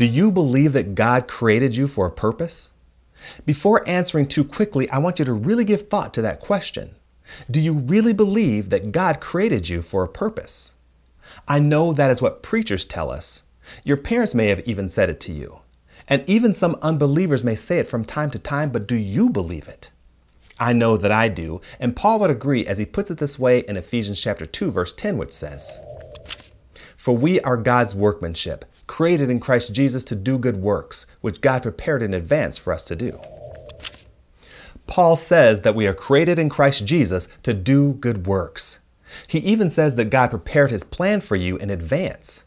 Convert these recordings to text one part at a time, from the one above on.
Do you believe that God created you for a purpose? Before answering too quickly, I want you to really give thought to that question. Do you really believe that God created you for a purpose? I know that is what preachers tell us. Your parents may have even said it to you. And even some unbelievers may say it from time to time, but do you believe it? I know that I do, and Paul would agree as he puts it this way in Ephesians chapter 2 verse 10 which says, "For we are God's workmanship, created in Christ Jesus to do good works, which God prepared in advance for us to do." Paul says that we are created in Christ Jesus to do good works. He even says that God prepared his plan for you in advance.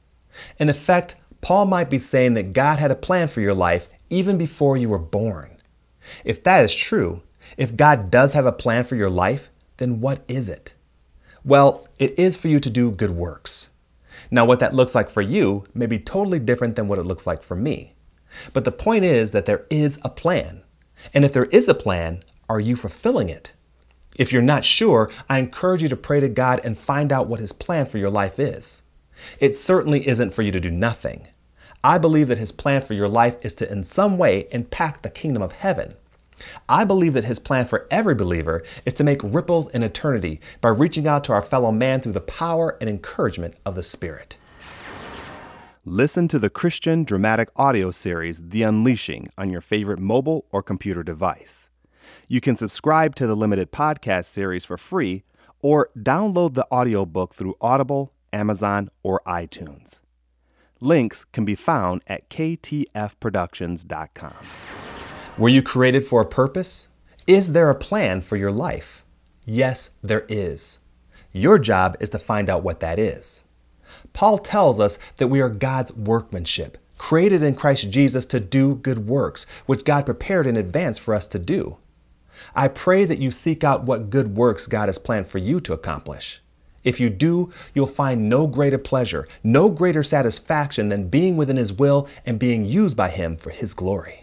In effect, Paul might be saying that God had a plan for your life even before you were born. If that is true, if God does have a plan for your life, then what is it? Well, it is for you to do good works. Now, what that looks like for you may be totally different than what it looks like for me. But the point is that there is a plan. And if there is a plan, are you fulfilling it? If you're not sure, I encourage you to pray to God and find out what His plan for your life is. It certainly isn't for you to do nothing. I believe that His plan for your life is to, in some way, impact the kingdom of heaven. I believe that His plan for every believer is to make ripples in eternity by reaching out to our fellow man through the power and encouragement of the Spirit. Listen to the Christian dramatic audio series, The Unleashing, on your favorite mobile or computer device. You can subscribe to the limited podcast series for free or download the audiobook through Audible, Amazon, or iTunes. Links can be found at ktfproductions.com. Were you created for a purpose? Is there a plan for your life? Yes, there is. Your job is to find out what that is. Paul tells us that we are God's workmanship, created in Christ Jesus to do good works, which God prepared in advance for us to do. I pray that you seek out what good works God has planned for you to accomplish. If you do, you'll find no greater pleasure, no greater satisfaction than being within His will and being used by Him for His glory.